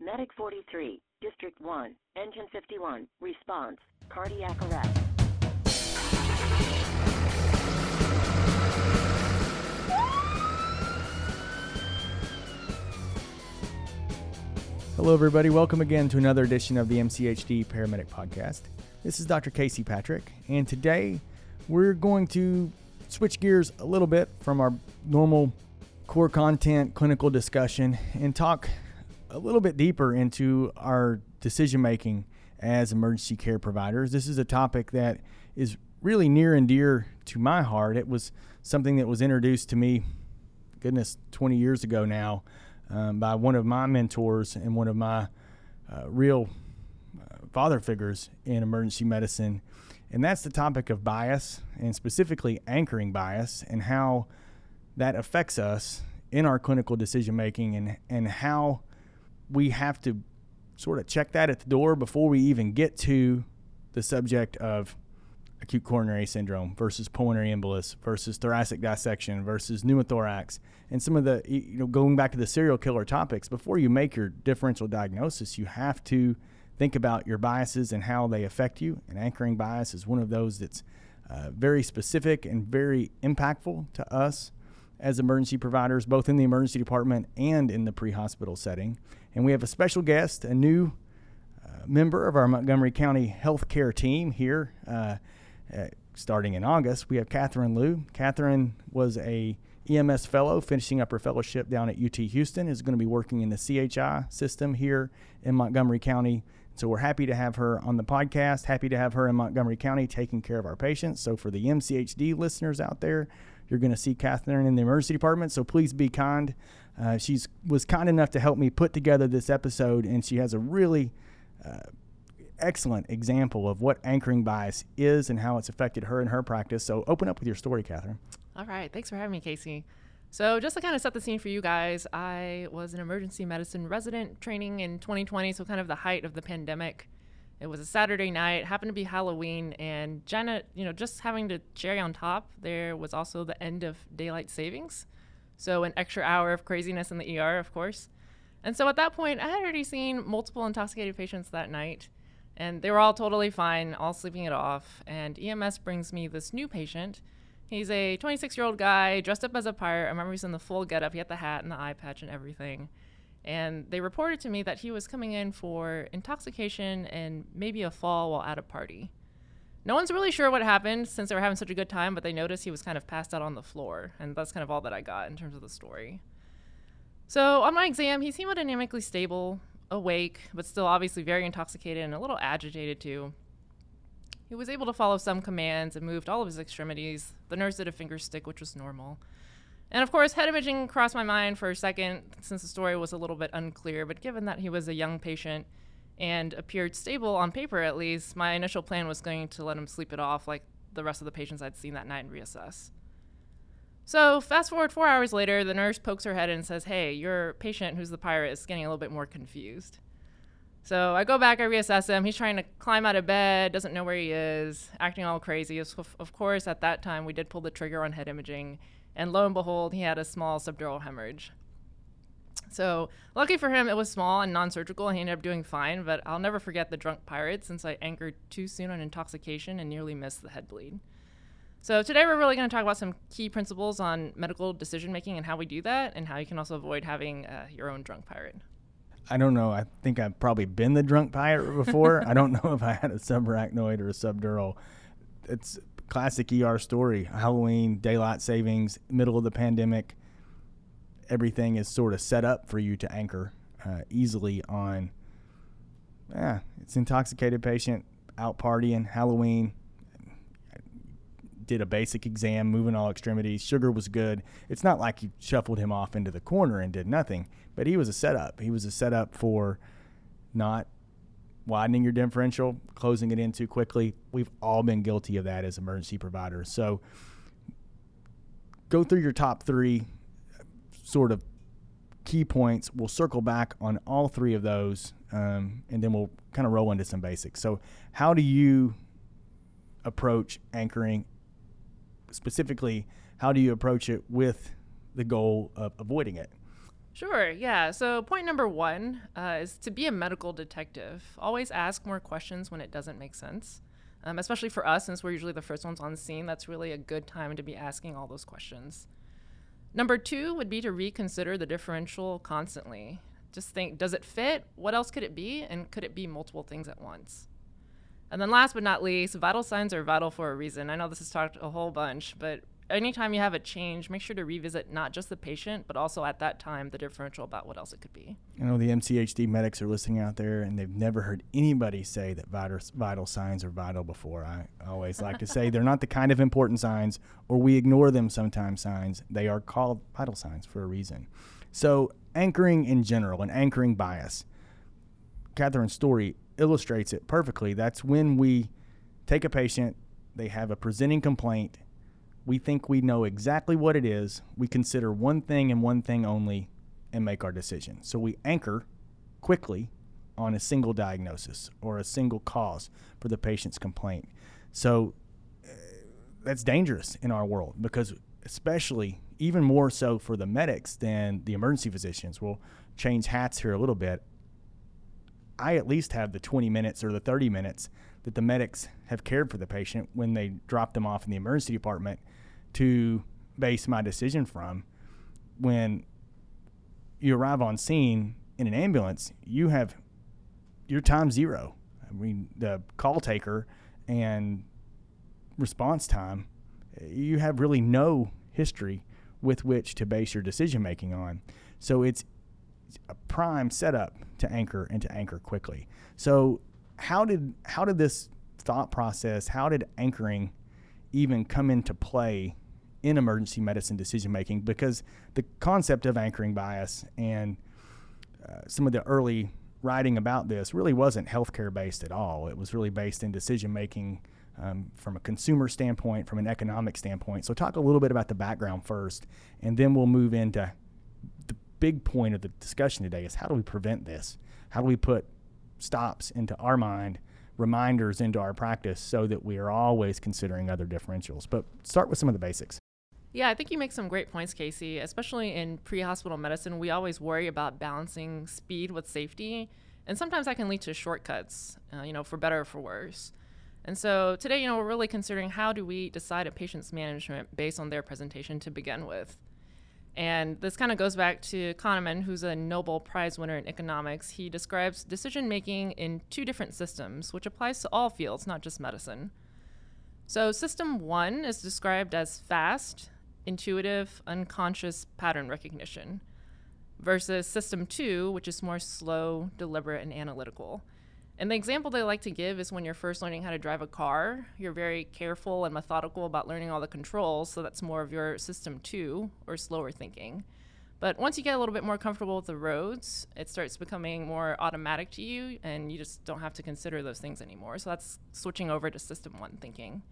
Medic 43, District 1, Engine 51, response, cardiac arrest. Hello, everybody. Welcome again to another edition of the MCHD Paramedic Podcast. This is Dr. Casey Patrick, and today we're going to switch gears a little bit from our normal core content clinical discussion and talk a little bit deeper into our decision making as emergency care providers. This is a topic that is really near and dear to my heart. It was something that was introduced to me, goodness, 20 years ago now um, by one of my mentors and one of my uh, real uh, father figures in emergency medicine. And that's the topic of bias and specifically anchoring bias and how that affects us in our clinical decision making and, and how we have to sort of check that at the door before we even get to the subject of acute coronary syndrome versus pulmonary embolus versus thoracic dissection versus pneumothorax and some of the you know going back to the serial killer topics before you make your differential diagnosis you have to think about your biases and how they affect you and anchoring bias is one of those that's uh, very specific and very impactful to us as emergency providers both in the emergency department and in the pre-hospital setting and we have a special guest a new uh, member of our montgomery county healthcare team here uh, uh, starting in August, we have Catherine Liu. Catherine was a EMS fellow, finishing up her fellowship down at UT Houston. Is going to be working in the CHI system here in Montgomery County. So we're happy to have her on the podcast. Happy to have her in Montgomery County taking care of our patients. So for the MCHD listeners out there, you're going to see Catherine in the emergency department. So please be kind. Uh, she's was kind enough to help me put together this episode, and she has a really uh, excellent example of what anchoring bias is and how it's affected her and her practice. So open up with your story, Catherine. All right. Thanks for having me, Casey. So, just to kind of set the scene for you guys, I was an emergency medicine resident training in 2020, so kind of the height of the pandemic. It was a Saturday night, happened to be Halloween, and Jenna, you know, just having to cherry on top, there was also the end of daylight savings. So, an extra hour of craziness in the ER, of course. And so at that point, I had already seen multiple intoxicated patients that night. And they were all totally fine, all sleeping it off. And EMS brings me this new patient. He's a 26 year old guy dressed up as a pirate. I remember he's in the full getup. He had the hat and the eye patch and everything. And they reported to me that he was coming in for intoxication and maybe a fall while at a party. No one's really sure what happened since they were having such a good time, but they noticed he was kind of passed out on the floor. And that's kind of all that I got in terms of the story. So on my exam, he's hemodynamically stable awake, but still obviously very intoxicated and a little agitated too. He was able to follow some commands and moved all of his extremities. The nurse did a finger stick, which was normal. And of course, head imaging crossed my mind for a second since the story was a little bit unclear, but given that he was a young patient and appeared stable on paper at least, my initial plan was going to let him sleep it off like the rest of the patients I'd seen that night and reassess. So, fast forward four hours later, the nurse pokes her head in and says, Hey, your patient, who's the pirate, is getting a little bit more confused. So, I go back, I reassess him. He's trying to climb out of bed, doesn't know where he is, acting all crazy. Of course, at that time, we did pull the trigger on head imaging, and lo and behold, he had a small subdural hemorrhage. So, lucky for him, it was small and non surgical, and he ended up doing fine. But I'll never forget the drunk pirate since I anchored too soon on intoxication and nearly missed the head bleed. So today we're really going to talk about some key principles on medical decision making and how we do that, and how you can also avoid having uh, your own drunk pirate. I don't know. I think I've probably been the drunk pirate before. I don't know if I had a subarachnoid or a subdural. It's classic ER story. Halloween, daylight savings, middle of the pandemic. Everything is sort of set up for you to anchor uh, easily on. Yeah, it's intoxicated patient out partying, Halloween, did a basic exam, moving all extremities. Sugar was good. It's not like you shuffled him off into the corner and did nothing, but he was a setup. He was a setup for not widening your differential, closing it in too quickly. We've all been guilty of that as emergency providers. So go through your top three sort of key points. We'll circle back on all three of those, um, and then we'll kind of roll into some basics. So, how do you approach anchoring specifically, how do you approach it with the goal of avoiding it? Sure, yeah. So, point number one uh, is to be a medical detective. Always ask more questions when it doesn't make sense. Um, especially for us, since we're usually the first ones on scene, that's really a good time to be asking all those questions. Number two would be to reconsider the differential constantly. Just think does it fit? What else could it be? And could it be multiple things at once? And then last but not least, vital signs are vital for a reason. I know this is talked a whole bunch, but anytime you have a change, make sure to revisit not just the patient, but also at that time the differential about what else it could be. I know the MCHD medics are listening out there and they've never heard anybody say that vital, vital signs are vital before. I always like to say they're not the kind of important signs, or we ignore them sometimes signs. They are called vital signs for a reason. So, anchoring in general and anchoring bias. Catherine's story illustrates it perfectly. That's when we take a patient, they have a presenting complaint, we think we know exactly what it is, we consider one thing and one thing only, and make our decision. So we anchor quickly on a single diagnosis or a single cause for the patient's complaint. So uh, that's dangerous in our world because, especially even more so for the medics than the emergency physicians. We'll change hats here a little bit. I at least have the 20 minutes or the 30 minutes that the medics have cared for the patient when they drop them off in the emergency department to base my decision from. When you arrive on scene in an ambulance, you have your time zero. I mean, the call taker and response time, you have really no history with which to base your decision making on. So it's a prime setup to anchor and to anchor quickly. So how did how did this thought process, how did anchoring even come into play in emergency medicine decision making? Because the concept of anchoring bias and uh, some of the early writing about this really wasn't healthcare based at all. It was really based in decision making um, from a consumer standpoint, from an economic standpoint. So, talk a little bit about the background first, and then we'll move into the big point of the discussion today is how do we prevent this? How do we put stops into our mind, reminders into our practice so that we are always considering other differentials? But start with some of the basics. Yeah, I think you make some great points, Casey. Especially in pre hospital medicine, we always worry about balancing speed with safety. And sometimes that can lead to shortcuts, uh, you know, for better or for worse. And so today, you know, we're really considering how do we decide a patient's management based on their presentation to begin with. And this kind of goes back to Kahneman, who's a Nobel Prize winner in economics. He describes decision making in two different systems, which applies to all fields, not just medicine. So, system one is described as fast, intuitive, unconscious pattern recognition, versus system two, which is more slow, deliberate, and analytical. And the example they like to give is when you're first learning how to drive a car, you're very careful and methodical about learning all the controls, so that's more of your system two or slower thinking. But once you get a little bit more comfortable with the roads, it starts becoming more automatic to you, and you just don't have to consider those things anymore. So that's switching over to system one thinking.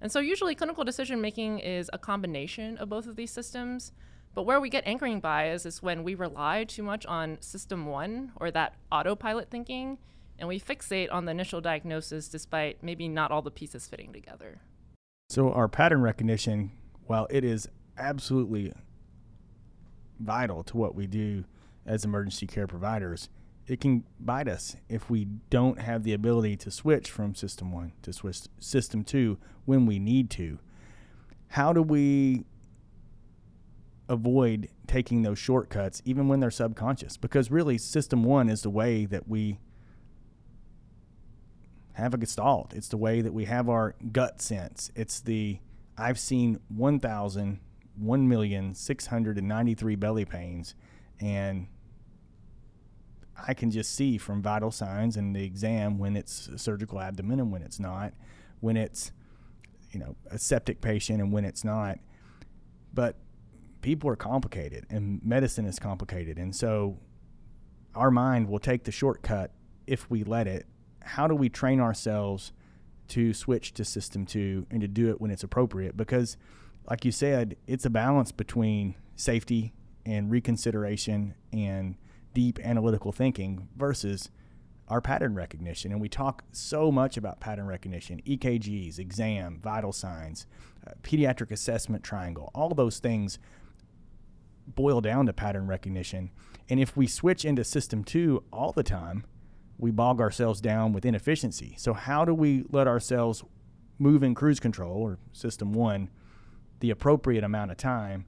And so usually clinical decision making is a combination of both of these systems. But where we get anchoring bias is when we rely too much on system one or that autopilot thinking and we fixate on the initial diagnosis despite maybe not all the pieces fitting together. So, our pattern recognition, while it is absolutely vital to what we do as emergency care providers, it can bite us if we don't have the ability to switch from system one to switch system two when we need to. How do we avoid taking those shortcuts even when they're subconscious? Because really, system one is the way that we have a gestalt. It's the way that we have our gut sense. It's the I've seen 1,000, 1,693 belly pains, and I can just see from vital signs and the exam when it's surgical abdomen and when it's not, when it's you know a septic patient and when it's not. But people are complicated, and medicine is complicated, and so our mind will take the shortcut if we let it how do we train ourselves to switch to system two and to do it when it's appropriate? Because, like you said, it's a balance between safety and reconsideration and deep analytical thinking versus our pattern recognition. And we talk so much about pattern recognition EKGs, exam, vital signs, uh, pediatric assessment triangle, all those things. boil down to pattern recognition. And if we switch into system two all the time, we bog ourselves down with inefficiency. So, how do we let ourselves move in cruise control or system one the appropriate amount of time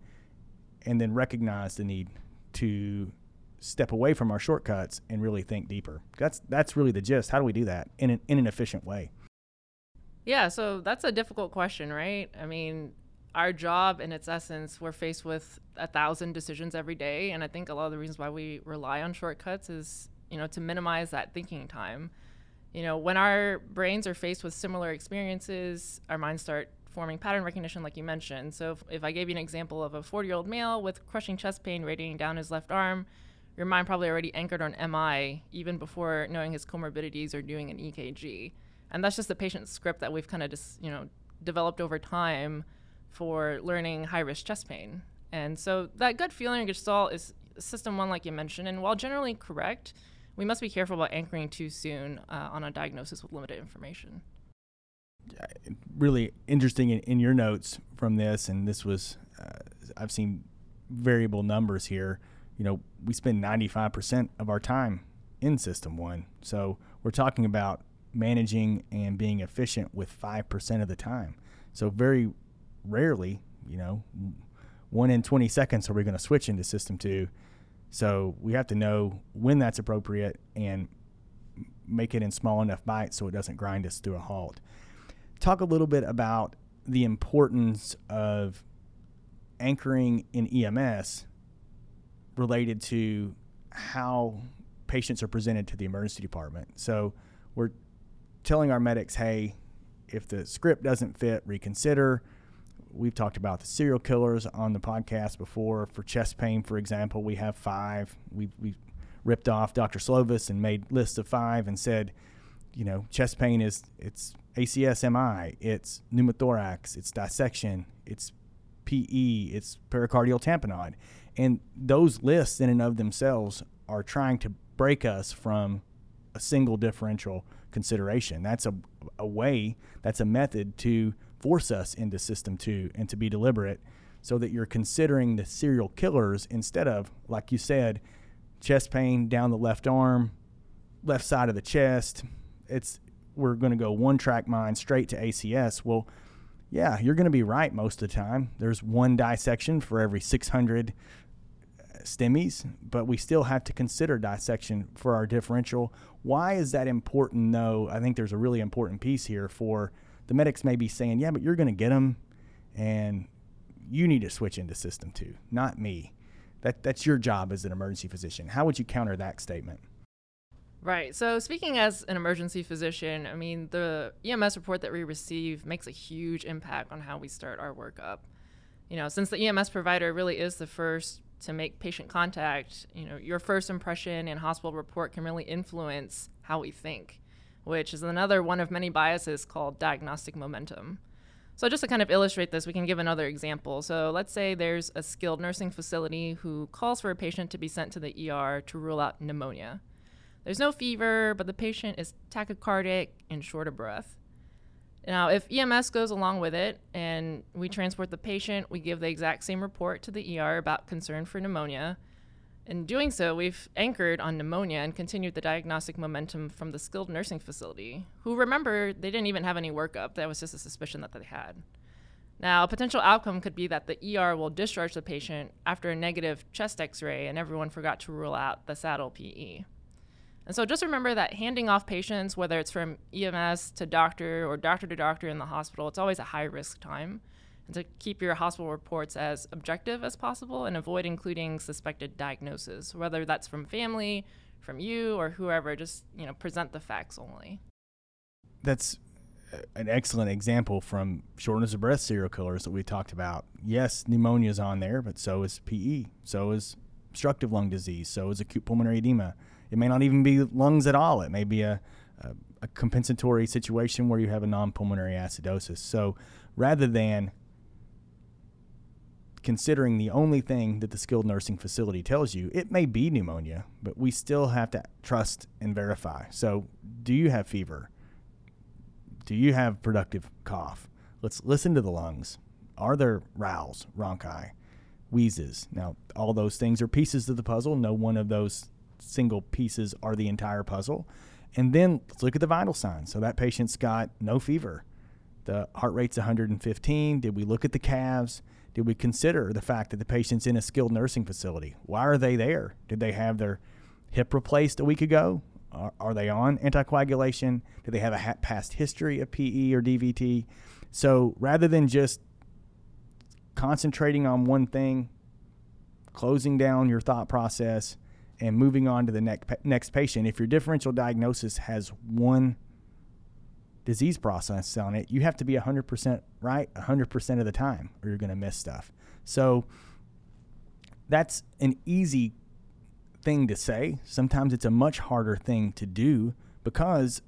and then recognize the need to step away from our shortcuts and really think deeper? That's, that's really the gist. How do we do that in an, in an efficient way? Yeah, so that's a difficult question, right? I mean, our job in its essence, we're faced with a thousand decisions every day. And I think a lot of the reasons why we rely on shortcuts is, you know, to minimize that thinking time. You know, when our brains are faced with similar experiences, our minds start forming pattern recognition, like you mentioned. So if, if I gave you an example of a 40 year old male with crushing chest pain radiating down his left arm, your mind probably already anchored on MI even before knowing his comorbidities or doing an EKG. And that's just the patient script that we've kind of just, you know, developed over time for learning high risk chest pain. And so that gut feeling gestalt is system one, like you mentioned. And while generally correct, we must be careful about anchoring too soon uh, on a diagnosis with limited information. Really interesting in, in your notes from this, and this was, uh, I've seen variable numbers here. You know, we spend 95% of our time in System 1. So we're talking about managing and being efficient with 5% of the time. So very rarely, you know, one in 20 seconds are we going to switch into system two. So we have to know when that's appropriate and make it in small enough bites so it doesn't grind us to a halt. Talk a little bit about the importance of anchoring in EMS related to how patients are presented to the emergency department. So we're telling our medics, hey, if the script doesn't fit, reconsider we've talked about the serial killers on the podcast before. For chest pain, for example, we have five. We we ripped off Dr. Slovis and made lists of five and said, you know, chest pain is it's ACSMI, it's pneumothorax, it's dissection, it's PE, it's pericardial tamponade. And those lists in and of themselves are trying to break us from a single differential consideration. That's a, a way, that's a method to force us into system two and to be deliberate so that you're considering the serial killers instead of, like you said, chest pain down the left arm, left side of the chest. It's we're going to go one track mind straight to ACS. Well, yeah, you're going to be right most of the time. There's one dissection for every 600 STEMIs, but we still have to consider dissection for our differential. Why is that important, though? I think there's a really important piece here for the medics may be saying, yeah, but you're going to get them and you need to switch into system two, not me. That, that's your job as an emergency physician. How would you counter that statement? Right. So, speaking as an emergency physician, I mean, the EMS report that we receive makes a huge impact on how we start our workup. You know, since the EMS provider really is the first to make patient contact, you know, your first impression and hospital report can really influence how we think which is another one of many biases called diagnostic momentum. So, just to kind of illustrate this, we can give another example. So, let's say there's a skilled nursing facility who calls for a patient to be sent to the ER to rule out pneumonia. There's no fever, but the patient is tachycardic and short of breath. Now, if EMS goes along with it and we transport the patient, we give the exact same report to the ER about concern for pneumonia, in doing so, we've anchored on pneumonia and continued the diagnostic momentum from the skilled nursing facility, who remember they didn't even have any workup. That was just a suspicion that they had. Now, a potential outcome could be that the ER will discharge the patient after a negative chest x ray and everyone forgot to rule out the saddle PE. And so just remember that handing off patients, whether it's from EMS to doctor or doctor to doctor in the hospital, it's always a high risk time and to keep your hospital reports as objective as possible and avoid including suspected diagnosis, whether that's from family, from you, or whoever. Just you know, present the facts only. That's uh, an excellent example from shortness of breath serial killers that we talked about. Yes, pneumonia is on there, but so is PE, so is obstructive lung disease, so is acute pulmonary edema. It may not even be lungs at all. It may be a, a, a compensatory situation where you have a non pulmonary acidosis. So rather than considering the only thing that the skilled nursing facility tells you, it may be pneumonia, but we still have to trust and verify. So, do you have fever? Do you have productive cough? Let's listen to the lungs. Are there rales, rhonchi, wheezes. Now, all those things are pieces of the puzzle. No one of those single pieces are the entire puzzle. And then let's look at the vital signs. So that patient's got no fever. The heart rate's 115. Did we look at the calves? Did we consider the fact that the patient's in a skilled nursing facility? Why are they there? Did they have their hip replaced a week ago? Are, are they on anticoagulation? Do they have a ha- past history of PE or DVT? So rather than just concentrating on one thing, closing down your thought process, and moving on to the next next patient, if your differential diagnosis has one disease process on it, you have to be 100% right 100% of the time or you're going to miss stuff. So that's an easy thing to say. Sometimes it's a much harder thing to do because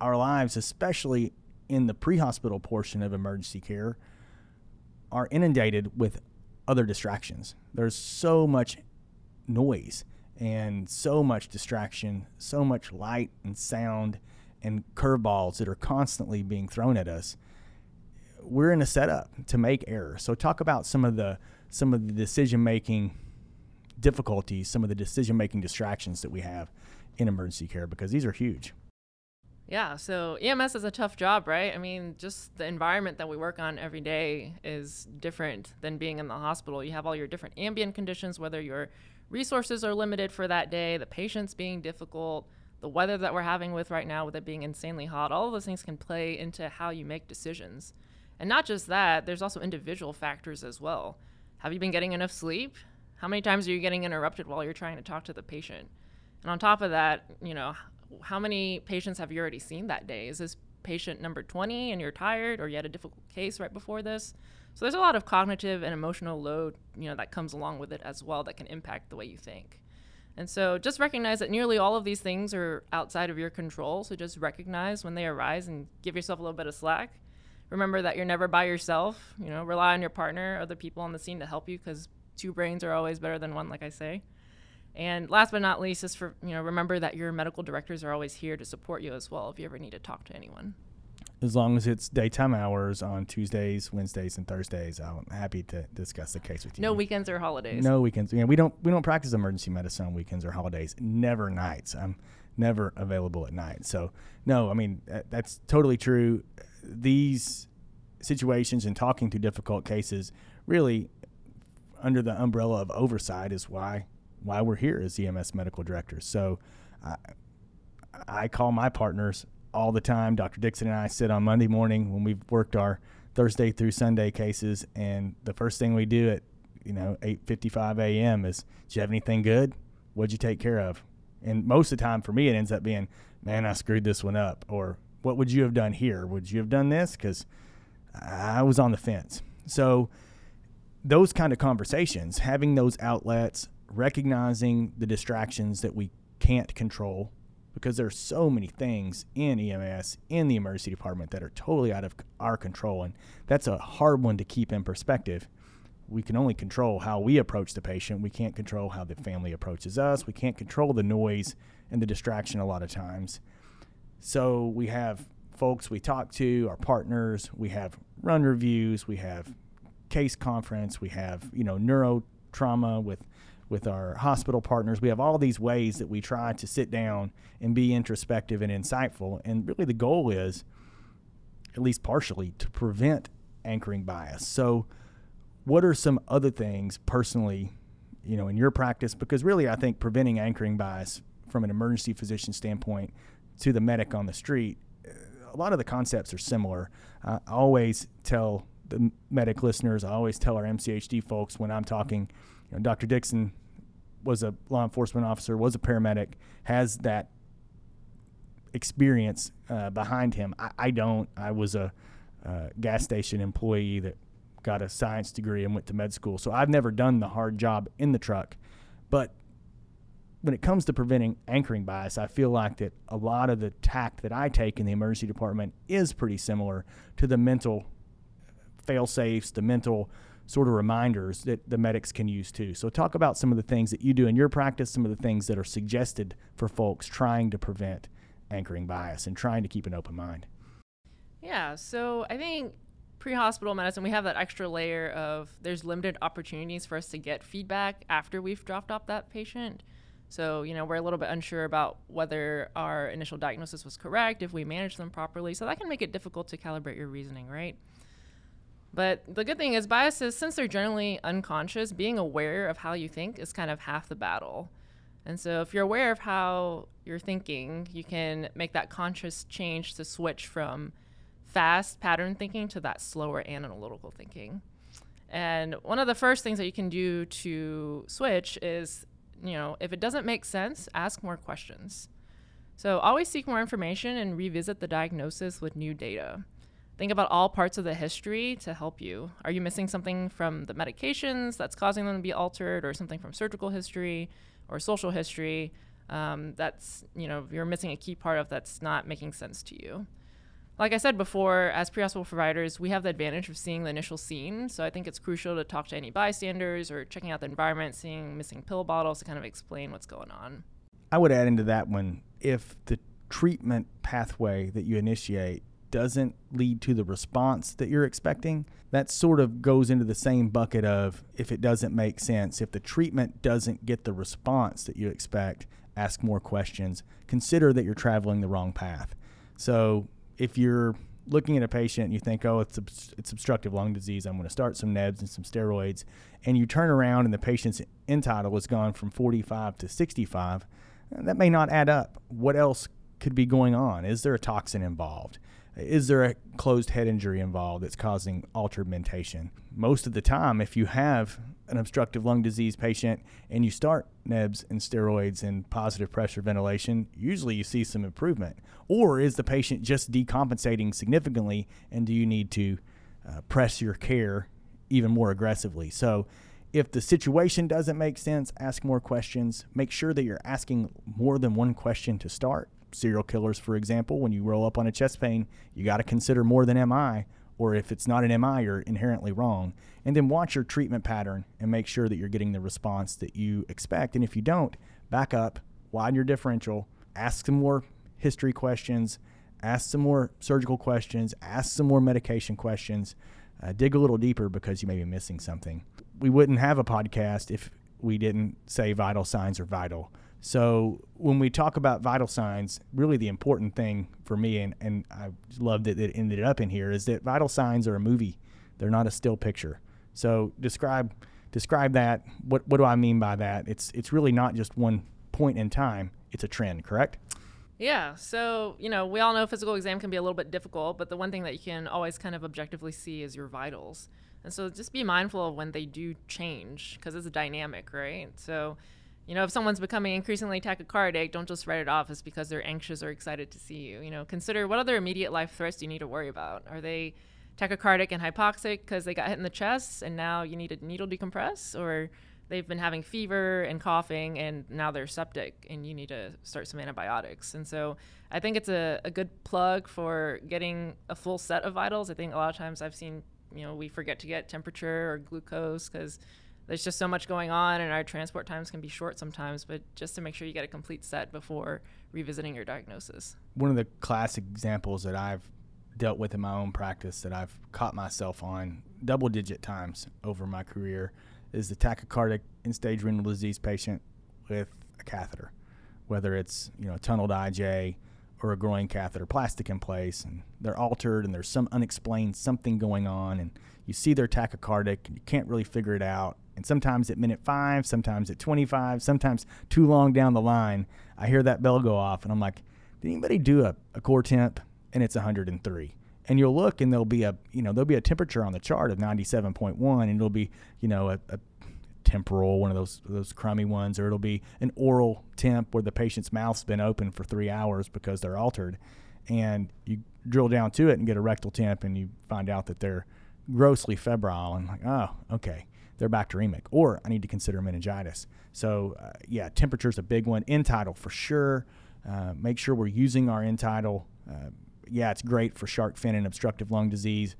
our lives, especially in the pre hospital portion of emergency care, are inundated with other distractions. There's so much noise and so much distraction, so much light and sound and curveballs that are constantly being thrown at us. We're in a setup to make errors. So talk about some of the some of the decision making difficulties, some of the decision making distractions that we have in emergency care because these are huge. Yeah, so EMS is a tough job, right? I mean, just the environment that we work on every day is different than being in the hospital. You have all your different ambient conditions, whether your resources are limited for that day, the patients being difficult, the weather that we're having with right now, with it being insanely hot, all of those things can play into how you make decisions. And not just that, there's also individual factors as well. Have you been getting enough sleep? How many times are you getting interrupted while you're trying to talk to the patient? And on top of that, you know, how many patients have you already seen that day? Is this patient number 20 and you're tired or you had a difficult case right before this? So there's a lot of cognitive and emotional load, you know, that comes along with it as well that can impact the way you think. And so just recognize that nearly all of these things are outside of your control. So just recognize when they arise and give yourself a little bit of slack. Remember that you're never by yourself. You know, rely on your partner, other people on the scene to help you because two brains are always better than one, like I say. And last but not least is for, you know, remember that your medical directors are always here to support you as well if you ever need to talk to anyone. As long as it's daytime hours on Tuesdays, Wednesdays, and Thursdays, I'm happy to discuss the case with you. No weekends or holidays. No weekends. You know, we don't we don't practice emergency medicine on weekends or holidays. Never nights. I'm never available at night. So no, I mean uh, that's totally true. These situations and talking to difficult cases really under the umbrella of oversight is why why we're here as EMS medical directors. So I, I call my partners all the time. Dr. Dixon and I sit on Monday morning when we've worked our Thursday through Sunday cases, and the first thing we do at you know 8:55 a.m. is, "Do you have anything good? What'd you take care of?" And most of the time, for me, it ends up being, "Man, I screwed this one up," or "What would you have done here? Would you have done this?" Because I was on the fence. So those kind of conversations, having those outlets, recognizing the distractions that we can't control because there are so many things in EMS in the emergency department that are totally out of our control and that's a hard one to keep in perspective. We can only control how we approach the patient. We can't control how the family approaches us. We can't control the noise and the distraction a lot of times. So we have folks we talk to, our partners, we have run reviews, we have case conference, we have, you know, neuro trauma with with our hospital partners. We have all these ways that we try to sit down and be introspective and insightful. And really, the goal is, at least partially, to prevent anchoring bias. So, what are some other things personally, you know, in your practice? Because really, I think preventing anchoring bias from an emergency physician standpoint to the medic on the street, a lot of the concepts are similar. I always tell the medic listeners, I always tell our MCHD folks when I'm talking, you know, Dr. Dixon was a law enforcement officer, was a paramedic, has that experience uh, behind him. I, I, don't. I was a uh, gas station employee that got a science degree and went to med school. So I've never done the hard job in the truck. But when it comes to preventing anchoring bias, I feel like that a lot of the tact that I take in the emergency department is pretty similar to the mental fail safes, the mental sort of reminders that the medics can use too. So, talk about some of the things that you do in your practice, some of the things that are suggested for folks trying to prevent anchoring bias and trying to keep an open mind. Yeah, so I think pre-hospital medicine, we have that extra layer of there's limited opportunities for us to get feedback after we've dropped off that patient. So, you know, we're a little bit unsure about whether our initial diagnosis was correct, if we managed them properly. So that can make it difficult to calibrate your reasoning, right? But the good thing is, biases, since they're generally unconscious, being aware of how you think is kind of half the battle. And so, if you're aware of how you're thinking, you can make that conscious change to switch from fast pattern thinking to that slower analytical thinking. And one of the first things that you can do to switch is, you know, if it doesn't make sense, ask more questions. So always seek more information and revisit the diagnosis with new data. Think about all parts of the history to help you. Are you missing something from the medications that's causing them to be altered, or something from surgical history or social history um, that's, you know, you're missing a key part of that's not making sense to you? like I said before, as pre-hospital providers, we have the advantage of seeing the initial scene. So I think it's crucial to talk to any bystanders or checking out the environment, seeing missing pill bottles to kind of explain what's going on. I would add into that one if the treatment pathway that you initiate doesn't lead to the response that you're expecting, that sort of goes into the same bucket of if it doesn't make sense. If the treatment doesn't get the response that you expect, ask more questions. Consider that you're traveling the wrong path. So if you're looking at a patient and you think, oh, it's it's obstructive lung disease, I'm going to start some nebs and some steroids, and you turn around and the patient's end-tidal has gone from 45 to 65, that may not add up. What else could be going on? Is there a toxin involved? Is there a closed head injury involved that's causing altered mentation? Most of the time, if you have an obstructive lung disease patient and you start nebs and steroids and positive pressure ventilation, usually you see some improvement. Or is the patient just decompensating significantly and do you need to uh, press your care even more aggressively? So, if the situation doesn't make sense, ask more questions. Make sure that you're asking more than one question to start serial killers, for example, when you roll up on a chest pain, you got to consider more than MI, or if it's not an MI, you're inherently wrong. And then watch your treatment pattern and make sure that you're getting the response that you expect. And if you don't, back up, widen your differential, ask some more history questions, ask some more surgical questions, ask some more medication questions, uh, dig a little deeper because you may be missing something. We wouldn't have a podcast if we didn't say vital signs are vital. So when we talk about vital signs, really the important thing for me, and, and I love that it ended up in here, is that vital signs are a movie. They're not a still picture. So describe describe that. What what do I mean by that? It's it's really not just one point in time. It's a trend, correct? Yeah. So, you know, we all know physical exam can be a little bit difficult, but the one thing that you can always kind of objectively see is your vitals. And so just be mindful of when they do change because it's dynamic, right? So you know, if someone's becoming increasingly tachycardic, don't just write it off as because they're anxious or excited to see you. You know, consider what other immediate life threats do you need to worry about? Are they tachycardic and hypoxic because they got hit in the chest and now you need a needle decompress? Or they've been having fever and coughing and now they're septic and you need to start some antibiotics. And so I think it's a, a good plug for getting a full set of vitals. I think a lot of times I've seen, you know, we forget to get temperature or glucose because there's just so much going on and our transport times can be short sometimes but just to make sure you get a complete set before revisiting your diagnosis. One of the classic examples that i've dealt with in my own practice that i've caught myself on double digit times over my career is the tachycardic end stage renal disease patient with a catheter whether it's you know a tunneled ij or a groin catheter plastic in place and they're altered and there's some unexplained something going on and you see they're tachycardic and you can't really figure it out and sometimes at minute five, sometimes at 25, sometimes too long down the line, I hear that bell go off and I'm like, did anybody do a, a core temp? And it's 103. And you'll look and there'll be a, you know, there'll be a temperature on the chart of 97.1 and it'll be, you know, a, a temporal, one of those those crummy ones, or it'll be an oral temp where the patient's mouth's been open for three hours because they're altered, and you drill down to it and get a rectal temp, and you find out that they're grossly febrile, and like, oh, okay, they're bacteremic, or I need to consider meningitis. So, uh, yeah, temperature is a big one. End-tidal for sure. Uh, make sure we're using our end-tidal. Uh, yeah, it's great for shark fin and obstructive lung disease.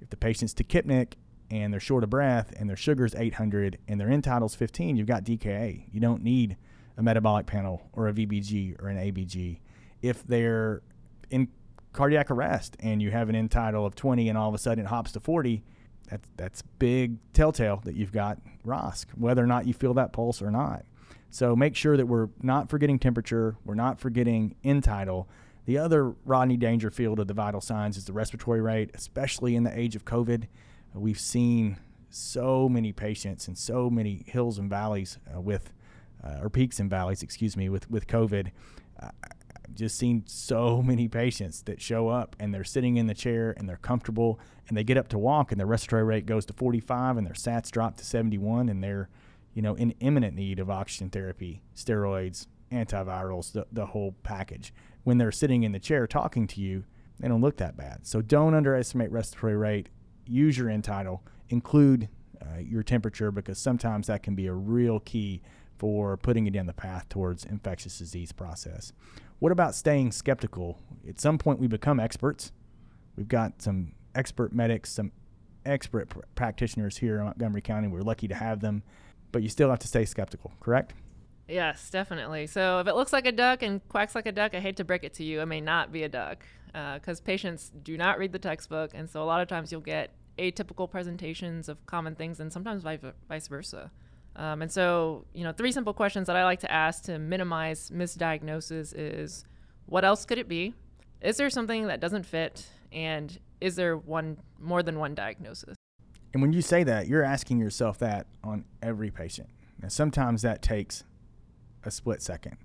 If the patient's tachypneic and they're short of breath and their sugar's 800 and their end-tidal's 15, you've got DKA. You don't need a metabolic panel or a VBG or an ABG. If they're in cardiac arrest and you have an end tidal of 20 and all of a sudden it hops to 40, that's that's big telltale that you've got ROSC, whether or not you feel that pulse or not. So make sure that we're not forgetting temperature, we're not forgetting end. The other Rodney Dangerfield of the vital signs is the respiratory rate, especially in the age of COVID. We've seen so many patients and so many hills and valleys uh, with, uh, or peaks and valleys, excuse me, with with COVID. Uh, just seen so many patients that show up and they're sitting in the chair and they're comfortable and they get up to walk and their respiratory rate goes to 45 and their SATs drop to 71 and they're, you know, in imminent need of oxygen therapy, steroids, antivirals, the, the whole package. When they're sitting in the chair talking to you, they don't look that bad. So don't underestimate respiratory rate. Use your end-tidal. Include uh, your temperature because sometimes that can be a real key for putting it in the path towards infectious disease process. What about staying skeptical? At some point, we become experts. We've got some expert medics, some expert pr- practitioners here in Montgomery County. We're lucky to have them, but you still have to stay skeptical, correct? Yes, definitely. So if it looks like a duck and quacks like a duck, I hate to break it to you, it may not be a duck because uh, patients do not read the textbook. And so a lot of times you'll get atypical presentations of common things and sometimes vice versa. Um, and so, you know, three simple questions that I like to ask to minimize misdiagnosis is what else could it be? Is there something that doesn't fit? And is there one more than one diagnosis? And when you say that, you're asking yourself that on every patient. And sometimes that takes a split second.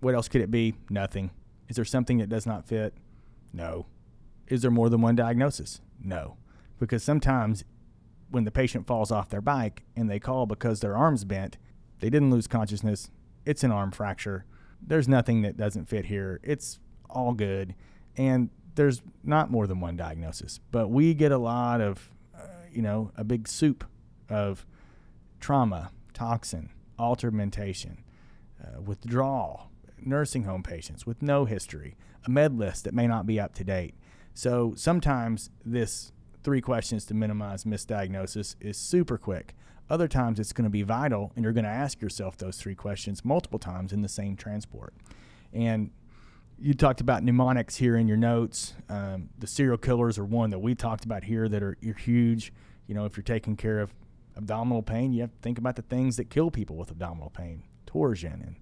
What else could it be? Nothing. Is there something that does not fit? No. Is there more than one diagnosis? No. Because sometimes when the patient falls off their bike and they call because their arm's bent, they didn't lose consciousness. It's an arm fracture. There's nothing that doesn't fit here. It's all good. And there's not more than one diagnosis. But we get a lot of, uh, you know, a big soup of trauma, toxin, altered mentation, uh, withdrawal, nursing home patients with no history, a med list that may not be up to date. So sometimes this three questions to minimize misdiagnosis is super quick. Other times it's going to be vital, and you're going to ask yourself those three questions multiple times in the same transport. And you talked about mnemonics here in your notes. Um, the serial killers are one that we talked about here that are, huge. You know, if you're taking care of abdominal pain, you have to think about the things that kill people with abdominal pain, torsion and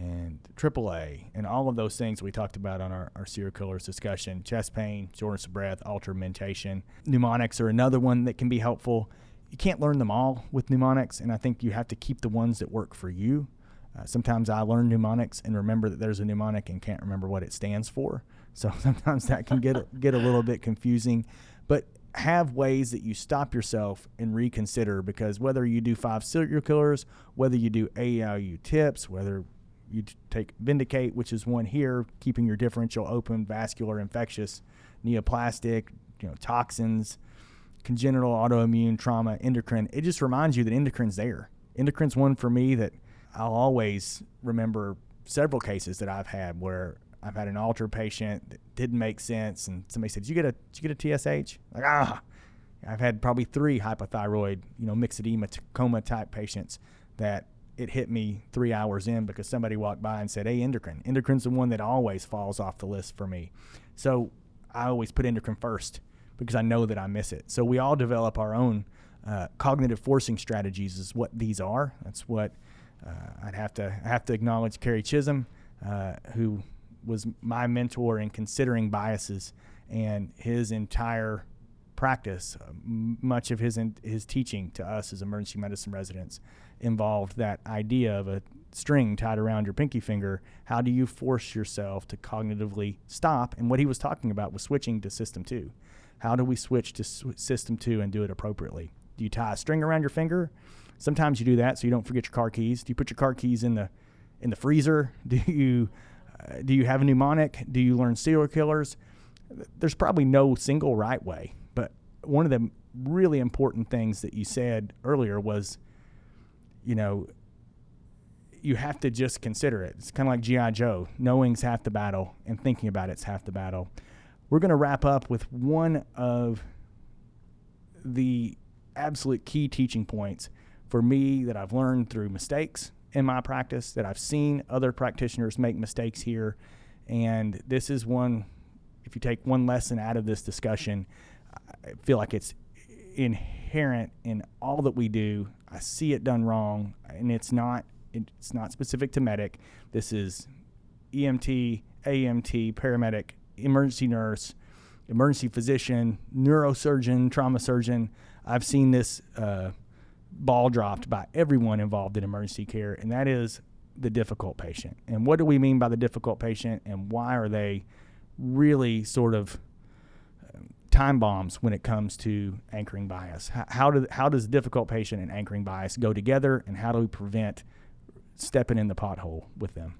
and AAA and all of those things we talked about on our, our serial killers discussion chest pain, shortness of breath, altered mentation. Mnemonics are another one that can be helpful. You can't learn them all with mnemonics, and I think you have to keep the ones that work for you. Uh, sometimes I learn mnemonics and remember that there's a mnemonic and can't remember what it stands for. So sometimes that can get get a little bit confusing. But have ways that you stop yourself and reconsider because whether you do five serial killers, whether you do AEIOU tips, whether you take Vindicate, which is one here, keeping your differential open, vascular, infectious, neoplastic, you know, toxins, congenital, autoimmune, trauma, endocrine. It just reminds you that endocrine's there. Endocrine's one for me that I'll always remember several cases that I've had where I've had an altered patient that didn't make sense, and somebody said, "Did you get a did you get a TSH?" Like ah, I've had probably three hypothyroid, you know, myxedema coma type patients that it hit me three hours in because somebody walked by and said, "Hey, endocrine." Endocrine's the one that always falls off the list for me. So I always put endocrine first because I know that I miss it. So we all develop our own uh, cognitive forcing strategies. Is what these are. That's what uh, I'd have to have to acknowledge. Carey Chisholm, uh, who was my mentor in considering biases, and his entire practice, much of his his teaching to us as emergency medicine residents involved that idea of a string tied around your pinky finger. How do you force yourself to cognitively stop? And what he was talking about was switching to system two. How do we switch to sw- system two and do it appropriately? Do you tie a string around your finger? Sometimes you do that so you don't forget your car keys. Do you put your car keys in the in the freezer? Do you uh, do you have a mnemonic? Do you learn serial killers? There's probably no single right way, one of the really important things that you said earlier was you know, you have to just consider it. It's kind of like G.I. Joe. Knowing's half the battle, and thinking about it's half the battle. We're going to wrap up with one of the absolute key teaching points for me that I've learned through mistakes in my practice, that I've seen other practitioners make mistakes here. And this is one, if you take one lesson out of this discussion, I feel like it's inherent in all that we do. I see it done wrong, and it's not it's not specific to medic. This is EMT, AMT, paramedic, emergency nurse, emergency physician, neurosurgeon, trauma surgeon. I've seen this uh, ball dropped by everyone involved in emergency care, and that is the difficult patient. And what do we mean by the difficult patient, and why are they really sort of time bombs when it comes to anchoring bias? How, how, do, how does difficult patient and anchoring bias go together, and how do we prevent stepping in the pothole with them?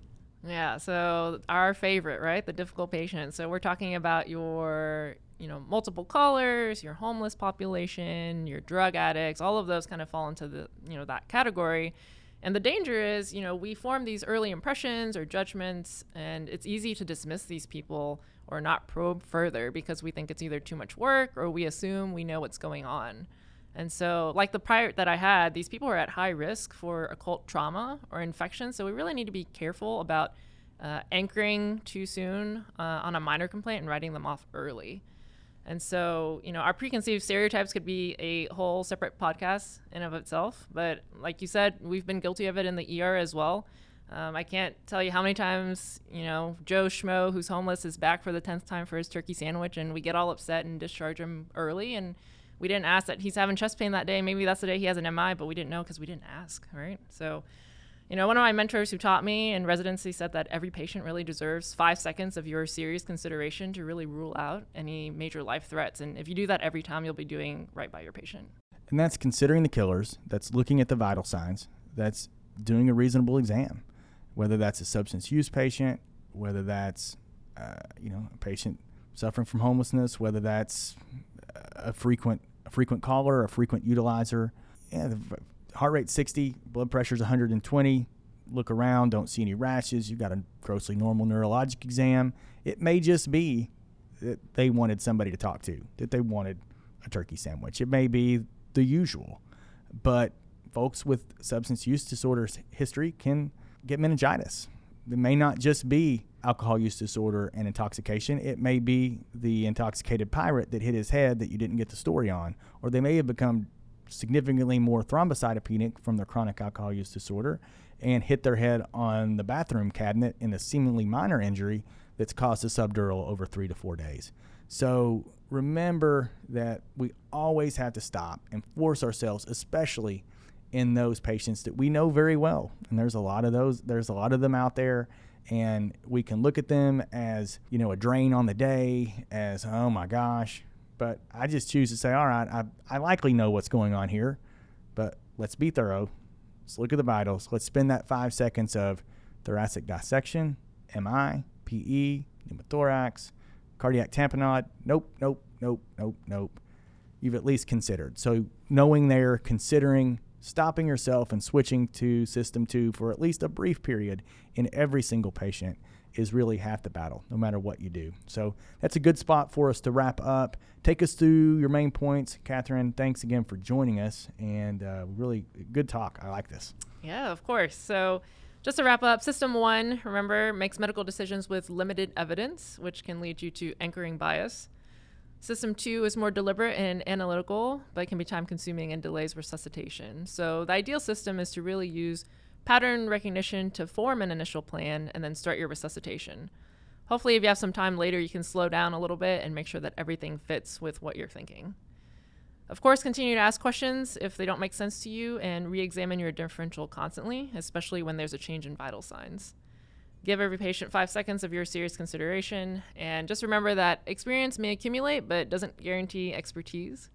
Yeah, so our favorite, right? The difficult patient. So we're talking about your, you know, multiple callers, your homeless population, your drug addicts, all of those kind of fall into the, you know, that category. And the danger is, you know, we form these early impressions or judgments, and it's easy to dismiss these people or not probe further because we think it's either too much work or we assume we know what's going on. And so, like the prior that I had, these people are at high risk for occult trauma or infection. So, we really need to be careful about uh, anchoring too soon uh, on a minor complaint and writing them off early. And so, you know, our preconceived stereotypes could be a whole separate podcast in of itself. But like you said, we've been guilty of it in the ER as well. Um, I can't tell you how many times, you know, Joe Schmo, who's homeless, is back for the 10th time for his turkey sandwich, and we get all upset and discharge him early. And we didn't ask that he's having chest pain that day. Maybe that's the day he has an MI, but we didn't know because we didn't ask, right? So, you know, one of my mentors who taught me in residency said that every patient really deserves five seconds of your serious consideration to really rule out any major life threats. And if you do that every time, you'll be doing right by your patient. And that's considering the killers, that's looking at the vital signs, that's doing a reasonable exam, whether that's a substance use patient, whether that's, uh, you know, a patient suffering from homelessness, whether that's a frequent a frequent caller, a frequent utilizer. Yeah, the heart rate 60, blood pressure is 120. Look around, don't see any rashes. You've got a grossly normal neurologic exam. It may just be that they wanted somebody to talk to, that they wanted a turkey sandwich. It may be the usual, but folks with substance use disorders history can get meningitis. It may not just be alcohol use disorder and intoxication. It may be the intoxicated pirate that hit his head that you didn't get the story on, or they may have become significantly more thrombocytopenic from their chronic alcohol use disorder and hit their head on the bathroom cabinet in a seemingly minor injury that's caused a subdural over three to four days. So remember that we always have to stop and force ourselves, especially in those patients that we know very well. And there's a lot of those, there's a lot of them out there and we can look at them as you know a drain on the day as oh my gosh. But i just choose to say all right i, I likely know what's going on here but let's be thorough. Let's look at the vitals. Let's spend that five seconds of thoracic dissection mi pe pneumothorax cardiac tamponade. Nope nope nope nope nope. You've at least considered. So knowing they're considering stopping yourself and switching to system two for at least a brief period in every single patient is really half the battle, no matter what you do. So that's a good spot for us to wrap up. Take us through your main points. Catherine, thanks again for joining us and uh, really good talk. I like this. Yeah, of course. So just to wrap up, System one, remember, makes medical decisions with limited evidence, which can lead you to anchoring bias. System two is more deliberate and analytical, but can be time consuming and delays resuscitation. So, the ideal system is to really use pattern recognition to form an initial plan and then start your resuscitation. Hopefully, if you have some time later, you can slow down a little bit and make sure that everything fits with what you're thinking. Of course, continue to ask questions if they don't make sense to you and re examine your differential constantly, especially when there's a change in vital signs. Give every patient five seconds of your serious consideration. And just remember that experience may accumulate, but doesn't guarantee expertise.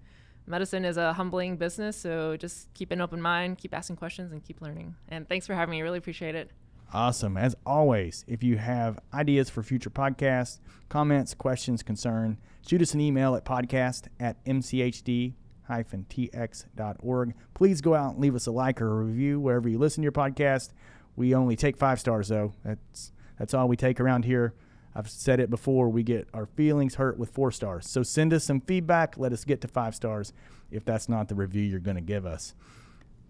Medicine is a humbling business, so just keep an open mind, keep asking questions, and keep learning. And thanks for having me. Really appreciate it. Awesome. As always, if you have ideas for future podcasts, comments, questions, concern, shoot us an email at podcast at mchd tx.org. Please go out and leave us a like or a review wherever you listen to your podcast. We only take five stars though. That's that's all we take around here. I've said it before. We get our feelings hurt with four stars. So send us some feedback. Let us get to five stars if that's not the review you're going to give us.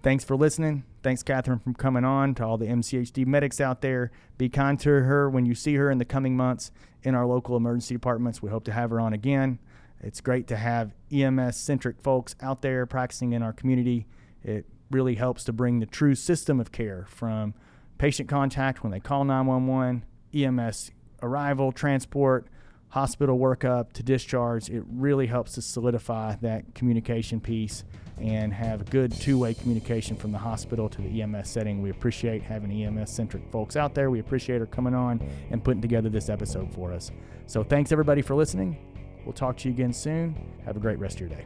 thanks for listening. Thanks, Catherine, for coming on. To all the MCHD medics out there, be kind to her when you see her in the coming months in our local emergency departments. We hope to have her on again. It's great to have EMS centric folks out there practicing in our community. It really helps to bring the true system of care from patient contact when they call 911, EMS arrival, transport, hospital workup to discharge. It really helps to solidify that communication piece and have good two way communication from the hospital to the EMS setting. We appreciate having EMS centric folks out there. We appreciate her coming on and putting together this episode for us. So, thanks everybody for listening. We'll talk to you again soon. Have a great rest of your day.